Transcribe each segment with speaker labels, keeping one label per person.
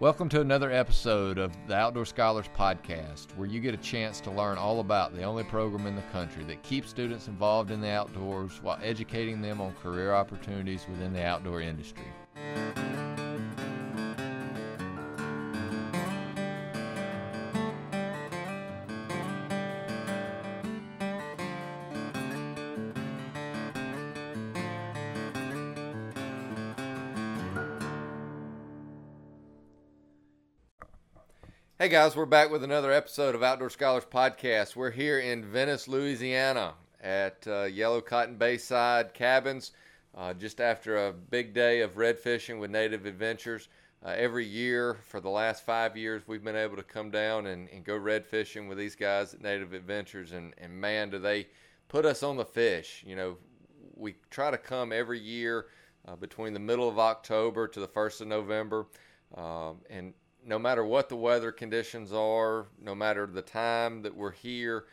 Speaker 1: Welcome to another episode of the Outdoor Scholars Podcast, where you get a chance to learn all about the only program in the country that keeps students involved in the outdoors while educating them on career opportunities within the outdoor industry. Guys, we're back with another episode of Outdoor Scholars Podcast. We're here in Venice, Louisiana at uh, Yellow Cotton Bayside Cabins uh, just after a big day of red fishing with Native Adventures. Uh, every year for the last five years, we've been able to come down and, and go red fishing with these guys at Native Adventures, and, and man, do they put us on the fish. You know, we try to come every year uh, between the middle of October to the 1st of November. Um, and no matter what the weather conditions are, no matter the time that we're here,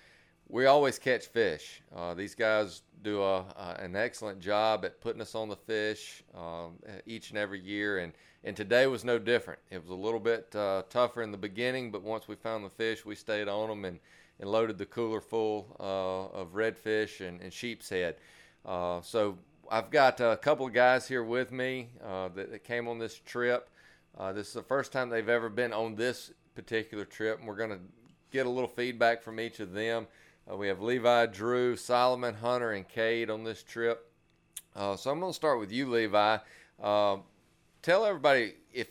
Speaker 1: we always catch fish. Uh, these guys do a, an excellent job at putting us on the fish um, each and every year, and, and today was no different. It was a little bit uh, tougher in the beginning, but once we found the fish, we stayed on them and, and loaded the cooler full uh, of redfish and, and sheep's head. Uh, so I've got a couple of guys here with me uh, that, that came on this trip. Uh, this is the first time they've ever been on this particular trip, and we're going to get a little feedback from each of them. Uh, we have Levi, Drew, Solomon, Hunter, and Cade on this trip. Uh, so I'm going to start with you, Levi. Uh, tell everybody if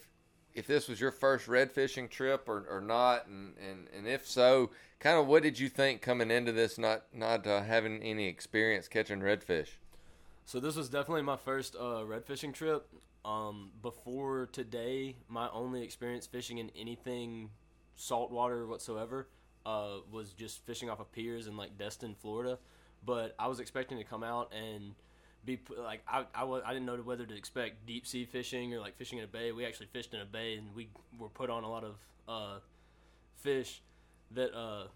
Speaker 1: if this was your first red fishing trip or, or not, and, and, and if so, kind of what did you think coming into this, not not uh, having any experience catching redfish?
Speaker 2: So this was definitely my first uh, red fishing trip. Um, before today, my only experience fishing in anything saltwater whatsoever uh, was just fishing off of piers in like Destin, Florida. But I was expecting to come out and be like I, I, I didn't know whether to expect deep sea fishing or like fishing in a bay. We actually fished in a bay and we were put on a lot of uh, fish that uh,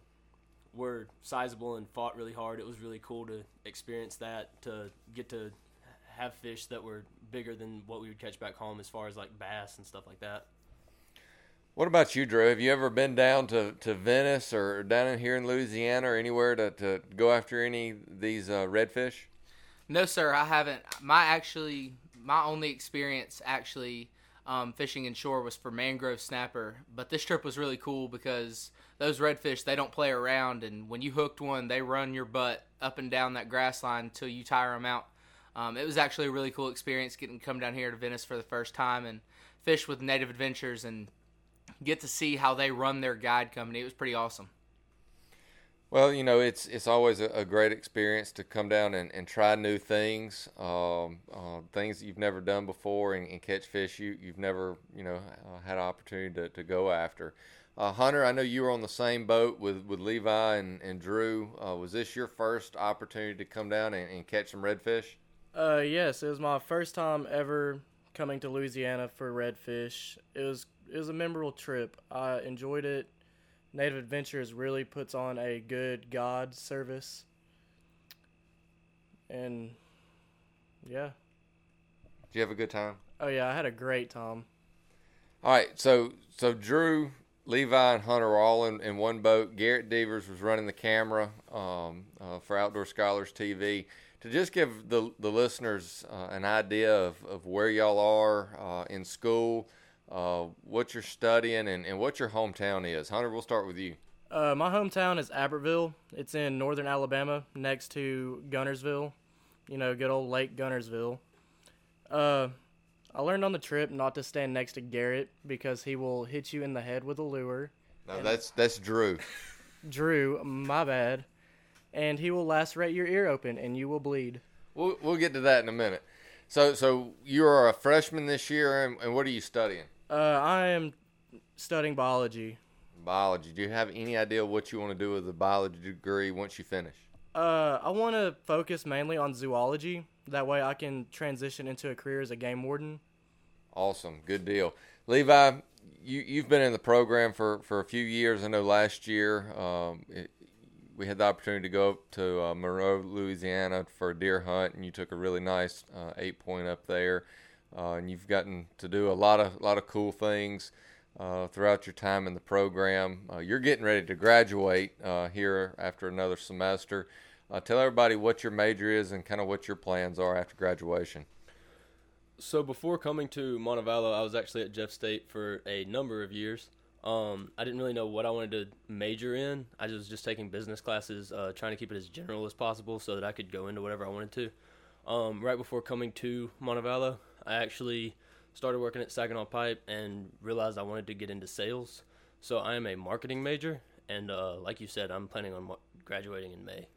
Speaker 2: were sizable and fought really hard. It was really cool to experience that to get to have fish that were bigger than what we would catch back home as far as like bass and stuff like that.
Speaker 1: What about you, Drew? Have you ever been down to, to Venice or down in here in Louisiana or anywhere to, to go after any of these uh, redfish?
Speaker 3: No, sir, I haven't. My actually, my only experience actually um, fishing inshore was for mangrove snapper. But this trip was really cool because those redfish they don't play around, and when you hooked one, they run your butt up and down that grass line until you tire them out. Um, it was actually a really cool experience getting come down here to Venice for the first time and fish with Native Adventures and get to see how they run their guide company. It was pretty awesome.
Speaker 1: Well, you know, it's it's always a, a great experience to come down and, and try new things, um, uh, things that you've never done before, and, and, catch fish you you've never you know uh, had an opportunity to, to go after. Uh, Hunter, I know you were on the same boat with, with Levi and, and Drew. Uh, was this your first opportunity to come down and, and catch some redfish?
Speaker 4: Uh, yes, it was my first time ever coming to Louisiana for redfish. It was it was a memorable trip. I enjoyed it. Native Adventures really puts on a good God service, and yeah.
Speaker 1: Did you have a good time?
Speaker 4: Oh yeah, I had a great time.
Speaker 1: All right, so so Drew, Levi, and Hunter were all in, in one boat. Garrett Devers was running the camera um, uh, for Outdoor Scholars TV to just give the the listeners uh, an idea of, of where y'all are uh, in school, uh, what you're studying, and, and what your hometown is. Hunter, we'll start with you.
Speaker 4: Uh, my hometown is Albertville. It's in northern Alabama, next to Guntersville. You know, good old Lake Guntersville. I learned on the trip not to stand next to Garrett because he will hit you in the head with a lure.
Speaker 1: No, that's that's Drew.
Speaker 4: Drew, my bad and he will lacerate your ear open and you will bleed.
Speaker 1: We'll, we'll get to that in a minute. So, so you are a freshman this year, and, and what are you studying?
Speaker 4: Uh, I am studying biology.
Speaker 1: Biology. Do you have any idea what you want to do with a biology degree once you finish?
Speaker 4: Uh, I want to focus mainly on zoology. That way, I can transition into a career as a game warden.
Speaker 1: Awesome, good deal, Levi. You you've been in the program for, for a few years. I know last year um, it, we had the opportunity to go up to uh, Monroe, Louisiana for a deer hunt, and you took a really nice uh, eight point up there. Uh, and you've gotten to do a lot of lot of cool things. uh, throughout your time in the program. Uh, you're getting ready to graduate uh, here after another semester. Tell everybody what your major is and kind of what your plans are after graduation.
Speaker 2: So before coming to Montevallo, I was actually at Jeff State for a number of years. Um, I didn't really know what I wanted to major in. I was just taking business classes, uh, trying to keep it as general as possible so that I could go into whatever I wanted to. Um, right before coming to Montevallo, I actually started working at Saginaw Pipe and realized I wanted to get into sales. So I am a marketing major, and uh, like you said, I'm planning on graduating in May.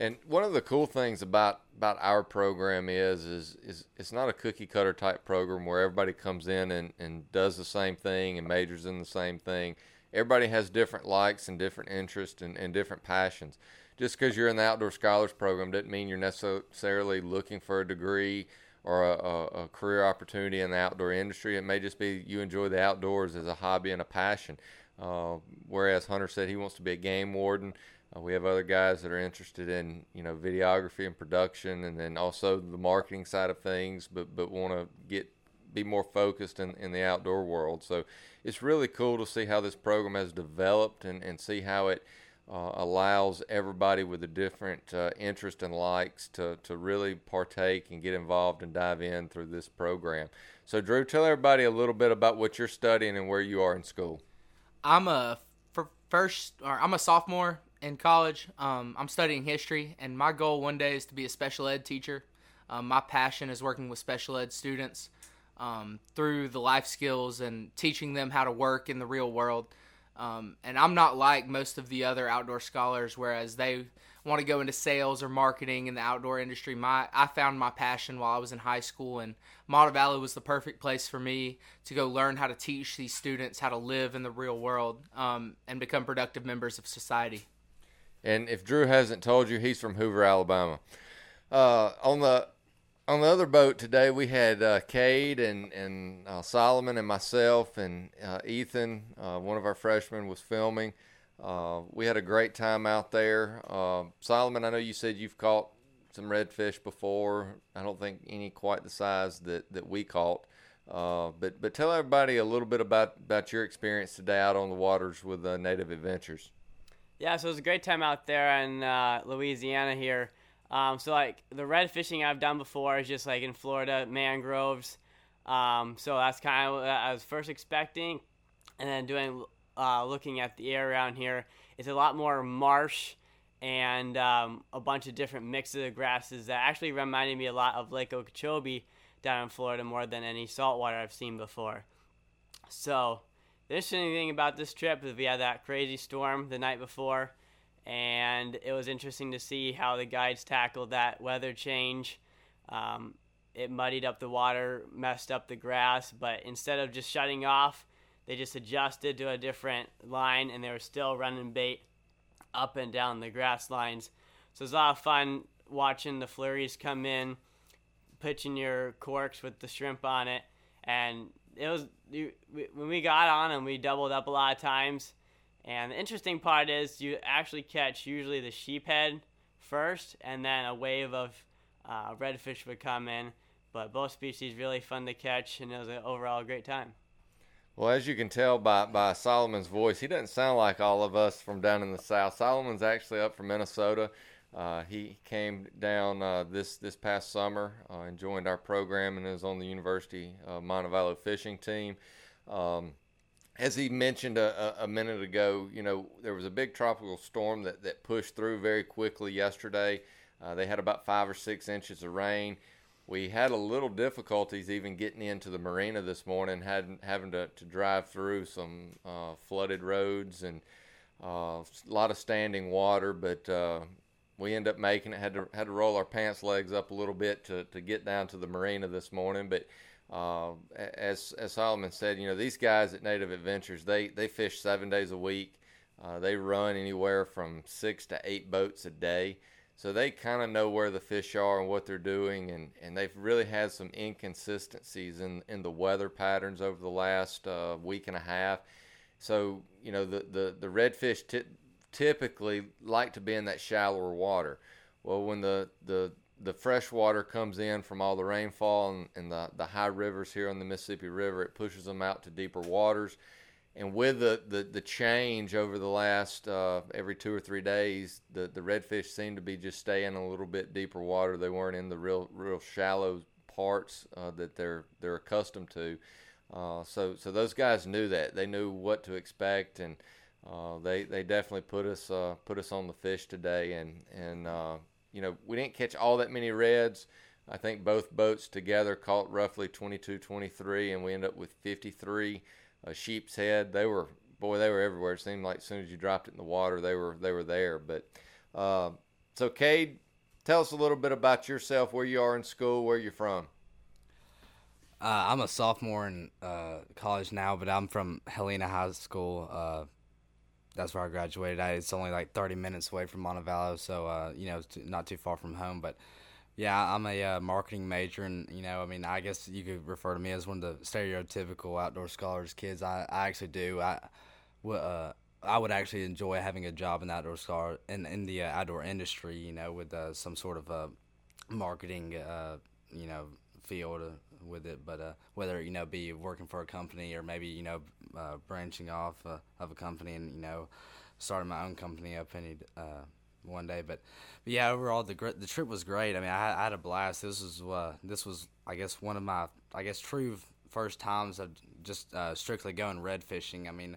Speaker 1: And one of the cool things about about our program is is is it's not a cookie cutter type program where everybody comes in and, and does the same thing and majors in the same thing. Everybody has different likes and different interests and, and different passions. Just because you're in the outdoor scholars program doesn't mean you're necessarily looking for a degree or a, a, a career opportunity in the outdoor industry. It may just be you enjoy the outdoors as a hobby and a passion. Uh, whereas Hunter said he wants to be a game warden. Uh, we have other guys that are interested in you know videography and production, and then also the marketing side of things, but but want to get be more focused in, in the outdoor world. So it's really cool to see how this program has developed and, and see how it uh, allows everybody with a different uh, interest and likes to, to really partake and get involved and dive in through this program. So, Drew, tell everybody a little bit about what you're studying and where you are in school.
Speaker 3: I'm a first, or I'm a sophomore in college. Um, I'm studying history, and my goal one day is to be a special ed teacher. Um, my passion is working with special ed students um, through the life skills and teaching them how to work in the real world. Um, and I'm not like most of the other outdoor scholars, whereas they want to go into sales or marketing in the outdoor industry. My I found my passion while I was in high school, and Montevallo was the perfect place for me to go learn how to teach these students how to live in the real world um, and become productive members of society.
Speaker 1: And if Drew hasn't told you, he's from Hoover, Alabama. Uh, on the on the other boat today, we had uh, Cade and and uh, Solomon and myself and uh, Ethan. Uh, one of our freshmen was filming. Uh, we had a great time out there. Solomon, I know you said you've caught some redfish before. I don't think any quite the size that, that we caught. but but tell everybody a little bit about, about your experience today out on the waters with Native Adventures.
Speaker 5: Yeah, so it was a great time out there in Louisiana here. Um, so like the red fishing I've done before is just like in Florida mangroves. Um, so that's kind of what I was first expecting, and then doing uh, looking at the air around here, it's a lot more marsh and um, a bunch of different mixes of grasses that actually reminded me a lot of Lake Okeechobee down in Florida more than any saltwater I've seen before. So the interesting thing about this trip is we had that crazy storm the night before and it was interesting to see how the guides tackled that weather change. Um, it muddied up the water, messed up the grass, but instead of just shutting off, they just adjusted to a different line and they were still running bait up and down the grass lines. So it was a lot of fun watching the flurries come in, pitching your corks with the shrimp on it, and it was when we got on them, we doubled up a lot of times and the interesting part is you actually catch usually the sheephead first, and then a wave of uh, redfish would come in. But both species really fun to catch, and it was an overall great time.
Speaker 1: Well, as you can tell by, by Solomon's voice, he doesn't sound like all of us from down in the south. Solomon's actually up from Minnesota. Uh, he came down uh, this this past summer uh, and joined our program and is on the University of Montevallo fishing team. Um, as he mentioned a, a, minute ago, you know, there was a big tropical storm that, that pushed through very quickly yesterday. Uh, they had about five or six inches of rain. We had a little difficulties even getting into the marina this morning, had, having to, to drive through some uh, flooded roads and uh, a lot of standing water, but uh, we ended up making it. Had to had to roll our pants legs up a little bit to, to get down to the marina this morning, but uh, as as Solomon said, you know these guys at Native Adventures they they fish seven days a week. Uh, they run anywhere from six to eight boats a day, so they kind of know where the fish are and what they're doing, and, and they've really had some inconsistencies in in the weather patterns over the last uh, week and a half. So you know the the the redfish t- typically like to be in that shallower water. Well, when the the the fresh water comes in from all the rainfall and, and the, the high rivers here on the Mississippi River. It pushes them out to deeper waters. And with the, the, the change over the last uh, every two or three days, the, the redfish seem to be just staying a little bit deeper water. They weren't in the real real shallow parts uh, that they're they're accustomed to. Uh, so so those guys knew that they knew what to expect, and uh, they they definitely put us uh, put us on the fish today. And and uh, you know we didn't catch all that many reds. I think both boats together caught roughly 22, 23, and we ended up with 53 a sheep's head. They were boy, they were everywhere. It seemed like as soon as you dropped it in the water, they were they were there. But uh, so, Cade, tell us a little bit about yourself, where you are in school, where you're from.
Speaker 6: Uh, I'm a sophomore in uh, college now, but I'm from Helena High School. That's where I graduated. I, it's only like 30 minutes away from Montevallo, so uh, you know, not too far from home. But yeah, I'm a uh, marketing major, and you know, I mean, I guess you could refer to me as one of the stereotypical outdoor scholars kids. I, I actually do. I, uh, I would actually enjoy having a job in the outdoor scholar in in the uh, outdoor industry. You know, with uh, some sort of uh, marketing, you know, field with it. But uh, whether you know, be working for a company or maybe you know, uh, branching off uh, of a company and you know, starting my own company up any uh, one day. But, but yeah, overall the the trip was great. I mean, I, I had a blast. This was uh, this was I guess one of my I guess true first times of just uh, strictly going red fishing. I mean.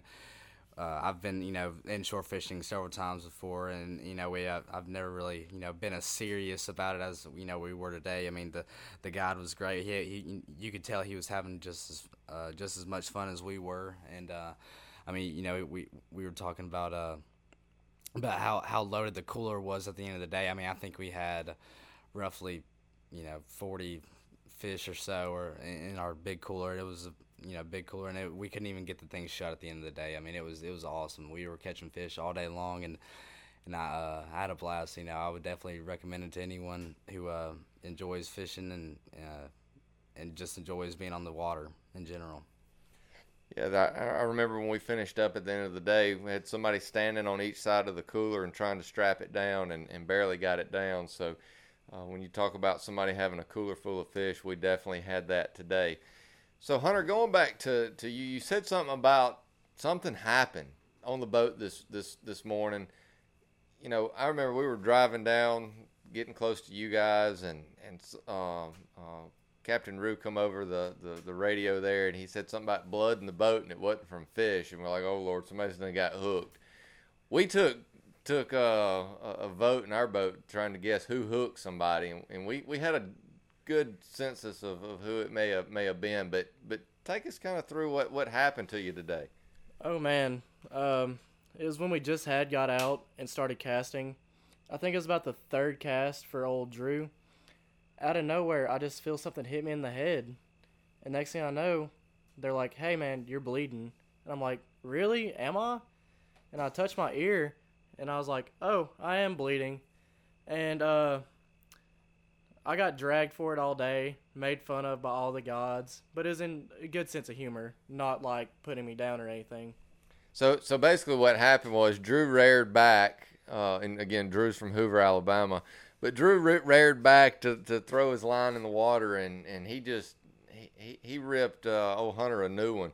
Speaker 6: Uh, I've been, you know, inshore fishing several times before, and you know, we have, I've never really, you know, been as serious about it as you know we were today. I mean, the the guide was great. He, he you could tell he was having just as uh, just as much fun as we were, and uh, I mean, you know, we we were talking about uh, about how how loaded the cooler was at the end of the day. I mean, I think we had roughly, you know, forty fish or so, or in, our big cooler. It was you know big cooler, and it, we couldn't even get the thing shut at the end of the day. I mean, it was it was awesome. We were catching fish all day long, and and I, uh, had a blast. You know, I would definitely recommend it to anyone who uh, enjoys fishing and uh, and just enjoys being on the water in general.
Speaker 1: Yeah, that, I remember when we finished up at the end of the day, we had somebody standing on each side of the cooler and trying to strap it down and, and barely got it down. So uh, when you talk about somebody having a cooler full of fish, we definitely had that today. So Hunter, going back to, to you, you said something about something happened on the boat this this this morning. You know, I remember we were driving down, getting close to you guys, and and uh, uh, Captain Rue come over the, the, the radio there, and he said something about blood in the boat, and it wasn't from fish. And we're like, oh Lord, somebody's done got hooked. We took took uh, a, a vote in our boat trying to guess who hooked somebody, and, and we, we had a good census of, of who it may have may have been, but but take us kind of through what what happened to you today.
Speaker 4: Oh man, um, it was when we just had got out and started casting. I think it was about the third cast for old Drew. Out of nowhere, I just feel something hit me in the head, and next thing I know, they're like, "Hey man, you're bleeding," and I'm like, "Really? Am I?" And I touch my ear, and I was like, "Oh, I am bleeding," and uh I got dragged for it all day, made fun of by all the gods, but it was in a good sense of humor, not like putting me down or anything.
Speaker 1: So, so basically, what happened was Drew reared back, uh, and again, Drew's from Hoover, Alabama, but Drew reared back to, to throw his line in the water, and, and he just he, he ripped uh, old Hunter a new one,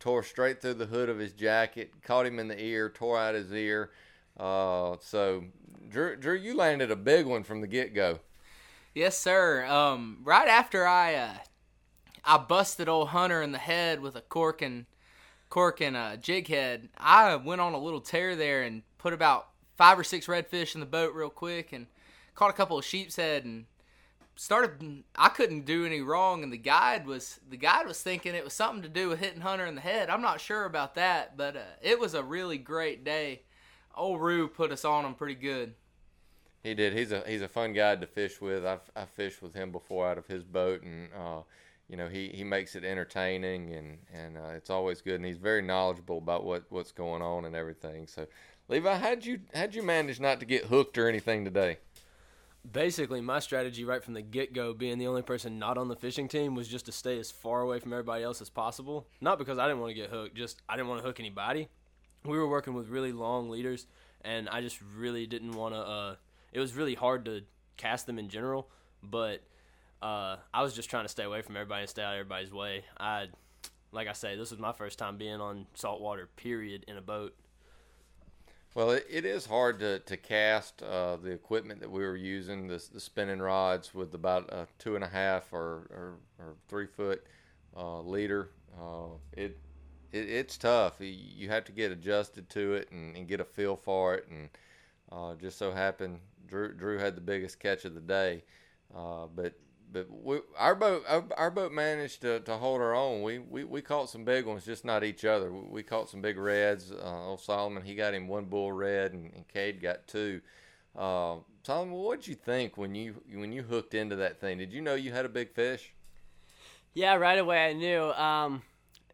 Speaker 1: tore straight through the hood of his jacket, caught him in the ear, tore out his ear. Uh, so, Drew, Drew, you landed a big one from the get go.
Speaker 3: Yes, sir. Um, right after I uh, I busted old Hunter in the head with a cork and cork and a jig head, I went on a little tear there and put about five or six redfish in the boat real quick and caught a couple of sheep's head and started I couldn't do any wrong and the guide was the guide was thinking it was something to do with hitting Hunter in the head. I'm not sure about that, but uh, it was a really great day. Old Rue put us on him pretty good.
Speaker 1: He did. He's a he's a fun guy to fish with. I've I fished with him before out of his boat, and uh, you know he, he makes it entertaining, and and uh, it's always good. And he's very knowledgeable about what, what's going on and everything. So, Levi, how'd you how'd you manage not to get hooked or anything today?
Speaker 2: Basically, my strategy right from the get go, being the only person not on the fishing team, was just to stay as far away from everybody else as possible. Not because I didn't want to get hooked, just I didn't want to hook anybody. We were working with really long leaders, and I just really didn't want to. Uh, it was really hard to cast them in general. But uh, I was just trying to stay away from everybody and stay out of everybody's way. I, like I say, this was my first time being on saltwater. Period in a boat.
Speaker 1: Well, it, it is hard to, to cast uh, the equipment that we were using, the, the spinning rods with about a two and a half or, or, or three foot uh, leader. Uh, it, it it's tough. You have to get adjusted to it and, and get a feel for it. And uh, just so happened, Drew Drew had the biggest catch of the day. Uh, but but we, our boat our, boat managed to, to hold our own. We, we we caught some big ones, just not each other. We, we caught some big reds. Uh, old Solomon he got him one bull red, and, and Cade got two. Uh, Solomon, what did you think when you when you hooked into that thing? Did you know you had a big fish?
Speaker 5: Yeah, right away I knew. Um,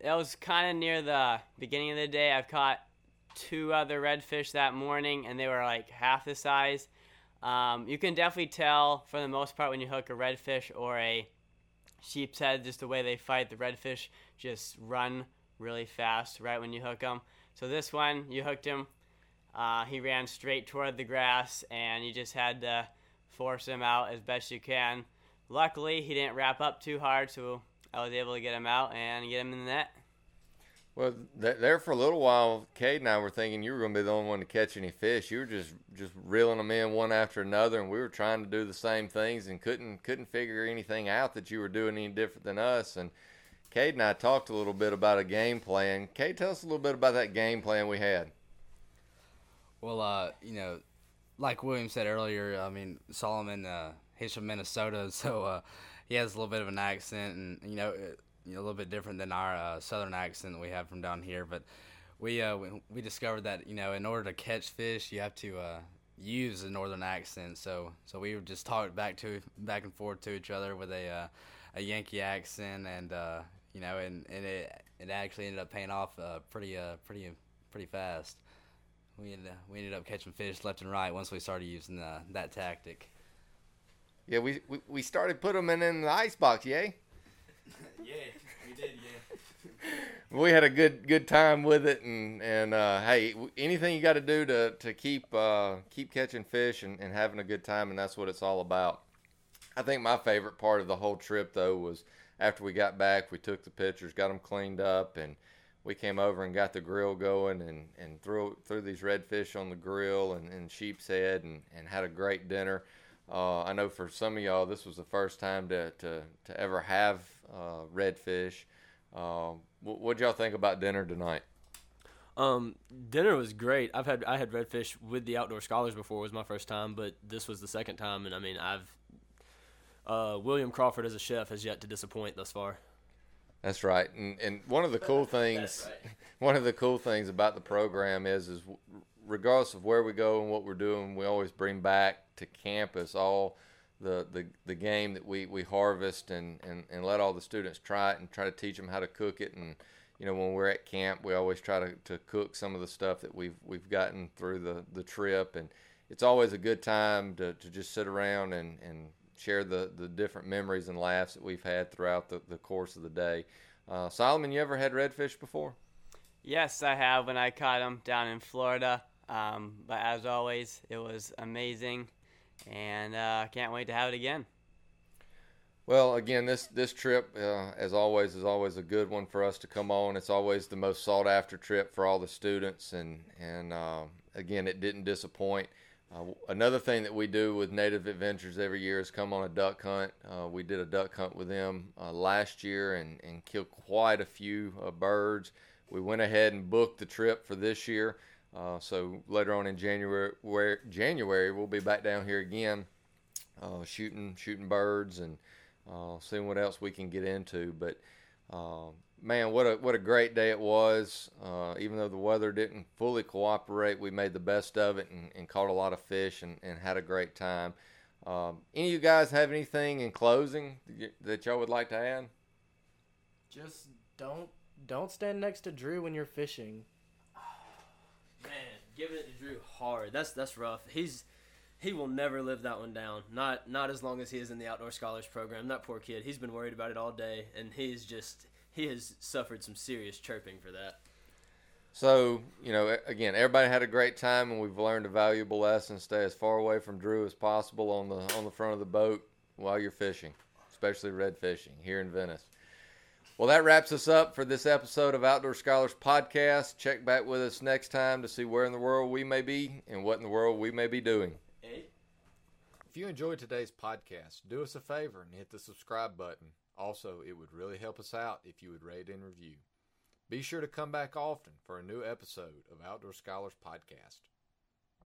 Speaker 5: it was kind of near the beginning of the day. I've caught two other redfish that morning, and they were like half the size. Um, you can definitely tell for the most part when you hook a redfish or a sheep's head, just the way they fight. The redfish just run really fast right when you hook them. So this one, you hooked him. Uh, he ran straight toward the grass, and you just had to force him out as best you can. Luckily, he didn't wrap up too hard, so I was able to get him out and get him in the net.
Speaker 1: Well, there for a little while, Cade and I were thinking you were going to be the only one to catch any fish. You were just just reeling them in one after another, and we were trying to do the same things and couldn't couldn't figure anything out that you were doing any different than us. And Cade and I talked a little bit about a game plan. Cade, tell us a little bit about that game plan we had.
Speaker 6: Well, uh, you know, like William said earlier, I mean Solomon, uh, he's from Minnesota, so uh, he has a little bit of an accent, and you know you know, a little bit different than our uh, southern accent that we have from down here. But we, uh, we, we discovered that you know in order to catch fish, you have to uh, use a northern accent. So so we would just talk back to back and forth to each other with a uh, a Yankee accent, and uh, you know, and, and it it actually ended up paying off uh, pretty pretty pretty fast. We ended, we ended up catching fish left and right once we started using that tactic.
Speaker 1: Yeah, we, we, we started putting them in, in the ice box, yay?
Speaker 2: yeah, we did. Yeah.
Speaker 1: we had a good good time with it, and and uh, hey, anything you got to do to to keep uh, keep catching fish and, and having a good time, and that's what it's all about. I think my favorite part of the whole trip though was after we got back, we took the pictures, got them cleaned up, and we came over and got the grill going and, and threw threw these redfish on the grill and, and sheep's head and, and had a great dinner. Uh, I know for some of y'all, this was the first time to, to, to ever have uh, redfish. Uh, what would y'all think about dinner tonight?
Speaker 2: Um, dinner was great. I've had I had redfish with the outdoor scholars before. It was my first time, but this was the second time, and I mean, I've uh, William Crawford as a chef has yet to disappoint thus far.
Speaker 1: That's right, and and one of the cool things, right. one of the cool things about the program is is regardless of where we go and what we're doing, we always bring back to campus all the, the, the game that we, we harvest and, and, and let all the students try it and try to teach them how to cook it. And, you know, when we're at camp, we always try to, to cook some of the stuff that we've, we've gotten through the, the trip. And it's always a good time to, to just sit around and, and share the, the different memories and laughs that we've had throughout the, the course of the day. Uh, Solomon, you ever had redfish before?
Speaker 5: Yes, I have when I caught them down in Florida. Um, but as always, it was amazing and uh, can't wait to have it again.
Speaker 1: Well, again, this this trip, uh, as always, is always a good one for us to come on. It's always the most sought after trip for all the students, and and uh, again, it didn't disappoint. Uh, another thing that we do with Native Adventures every year is come on a duck hunt. Uh, we did a duck hunt with them uh, last year and, and killed quite a few birds. We went ahead and booked the trip for this year. Uh, so later on in January, where, January we'll be back down here again, uh, shooting shooting birds and uh, seeing what else we can get into. But uh, man, what a what a great day it was! Uh, even though the weather didn't fully cooperate, we made the best of it and, and caught a lot of fish and, and had a great time. Um, any of you guys have anything in closing that y'all would like to add?
Speaker 4: Just don't don't stand next to Drew when you're fishing
Speaker 2: giving it to Drew hard. That's that's rough. He's he will never live that one down. Not not as long as he is in the outdoor scholars program. That poor kid. He's been worried about it all day, and he's just he has suffered some serious chirping for that.
Speaker 1: So you know, again, everybody had a great time, and we've learned a valuable lesson: stay as far away from Drew as possible on the on the front of the boat while you're fishing, especially red fishing here in Venice. Well, that wraps us up for this episode of Outdoor Scholars Podcast. Check back with us next time to see where in the world we may be and what in the world we may be doing. If you enjoyed today's podcast, do us a favor and hit the subscribe button. Also, it would really help us out if you would rate and review. Be sure to come back often for a new episode of Outdoor Scholars Podcast.